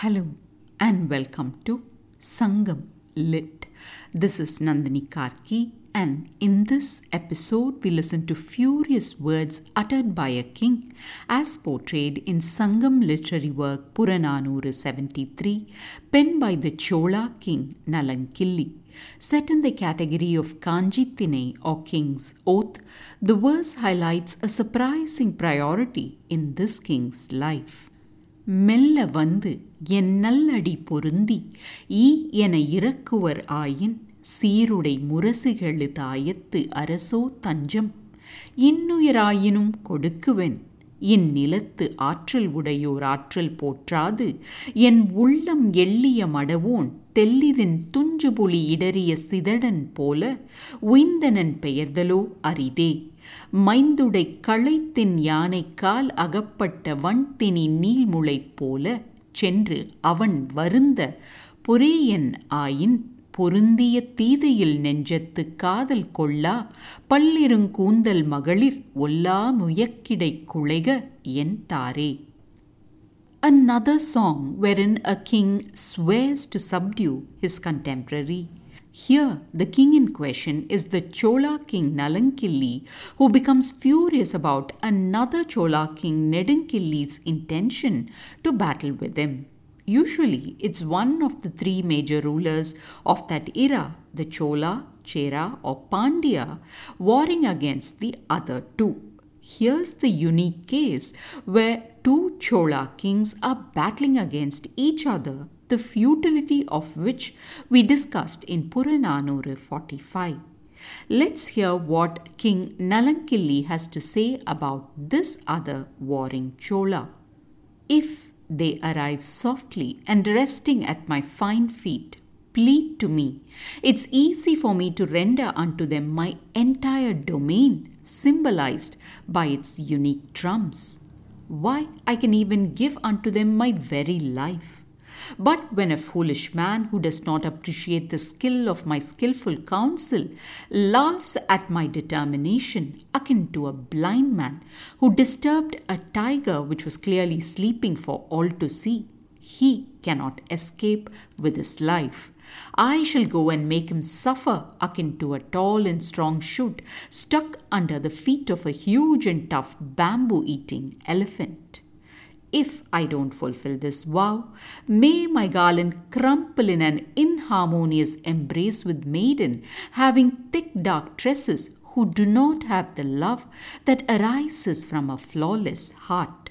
Hello and welcome to Sangam Lit. This is Nandini Karki, and in this episode, we listen to furious words uttered by a king as portrayed in Sangam literary work Purananuru 73, penned by the Chola king Nalankilli. Set in the category of Kanjitine or King's Oath, the verse highlights a surprising priority in this king's life. மெல்ல வந்து என் நல்லடி பொருந்தி ஈ என இறக்குவர் ஆயின் சீருடை முரசுகளு தாயத்து அரசோ தஞ்சம் இன்னுயிராயினும் கொடுக்குவன் இந்நிலத்து ஆற்றல் உடையோர் ஆற்றல் போற்றாது என் உள்ளம் எள்ளிய மடவோன் தெல்லிதின் துஞ்சுபுலி இடறிய சிதடன் போல உய்ந்தனன் பெயர்தலோ அரிதே மைந்துடை களைத்தின் யானைக்கால் அகப்பட்ட வன்தினி நீள்முளை போல சென்று அவன் வருந்த பொரேயன் ஆயின் பொருந்திய தீதையில் நெஞ்சத்து காதல் கொள்ளா பல்லிருங்கூந்தல் மகளிர் ஒல்லா முயக்கிடை குழைக என் தாரே Another song wherein a king swears to subdue his contemporary. Here, the king in question is the Chola king Nalankilli, who becomes furious about another Chola king Nedunkilli's intention to battle with him. Usually, it's one of the three major rulers of that era, the Chola, Chera, or Pandya, warring against the other two. Here's the unique case where two Chola kings are battling against each other, the futility of which we discussed in Purananuru 45. Let's hear what King Nalankilli has to say about this other warring Chola. If they arrive softly and resting at my fine feet, plead to me. It's easy for me to render unto them my entire domain, symbolized by its unique drums. Why, I can even give unto them my very life. But when a foolish man who does not appreciate the skill of my skilful counsel laughs at my determination, akin to a blind man who disturbed a tiger which was clearly sleeping for all to see, he cannot escape with his life. I shall go and make him suffer akin to a tall and strong shoot stuck under the feet of a huge and tough bamboo eating elephant. If I don't fulfill this vow, may my garland crumple in an inharmonious embrace with maiden having thick dark tresses who do not have the love that arises from a flawless heart.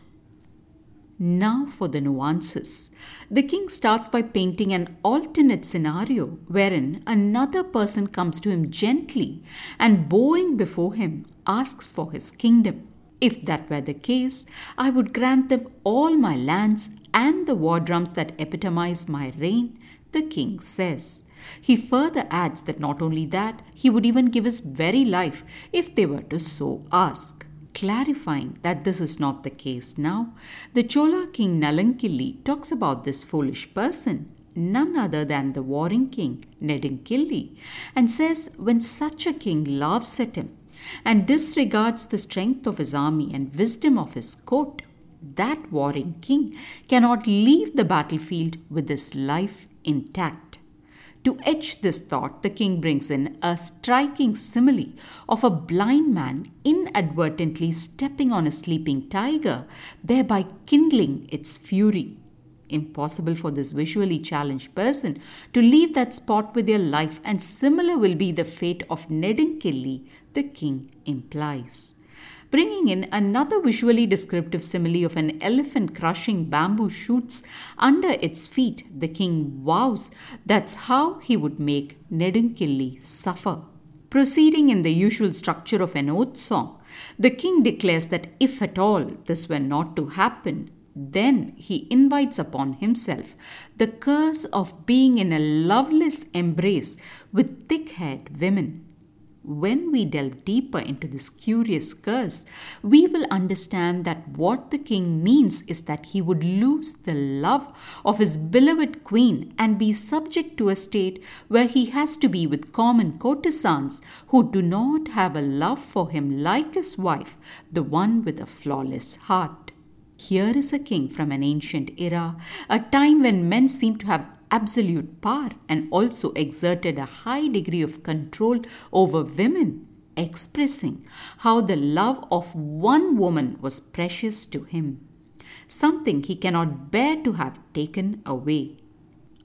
Now for the nuances. The king starts by painting an alternate scenario wherein another person comes to him gently and bowing before him asks for his kingdom. If that were the case, I would grant them all my lands and the war drums that epitomize my reign, the king says. He further adds that not only that, he would even give his very life if they were to so ask. Clarifying that this is not the case now, the Chola king Nalankilli talks about this foolish person, none other than the warring king Nedunkilli, and says when such a king laughs at him and disregards the strength of his army and wisdom of his court, that warring king cannot leave the battlefield with his life intact. To etch this thought, the king brings in a striking simile of a blind man inadvertently stepping on a sleeping tiger, thereby kindling its fury. Impossible for this visually challenged person to leave that spot with their life, and similar will be the fate of Nedunkilli, the king implies bringing in another visually descriptive simile of an elephant crushing bamboo shoots under its feet, the king vows that's how he would make Nedunkilli suffer. Proceeding in the usual structure of an oath song, the king declares that if at all this were not to happen, then he invites upon himself the curse of being in a loveless embrace with thick haired women when we delve deeper into this curious curse, we will understand that what the king means is that he would lose the love of his beloved queen and be subject to a state where he has to be with common courtesans who do not have a love for him like his wife, the one with a flawless heart. Here is a king from an ancient era, a time when men seemed to have absolute power and also exerted a high degree of control over women, expressing how the love of one woman was precious to him, something he cannot bear to have taken away.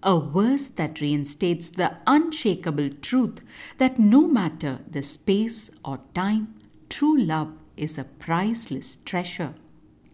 A verse that reinstates the unshakable truth that no matter the space or time, true love is a priceless treasure.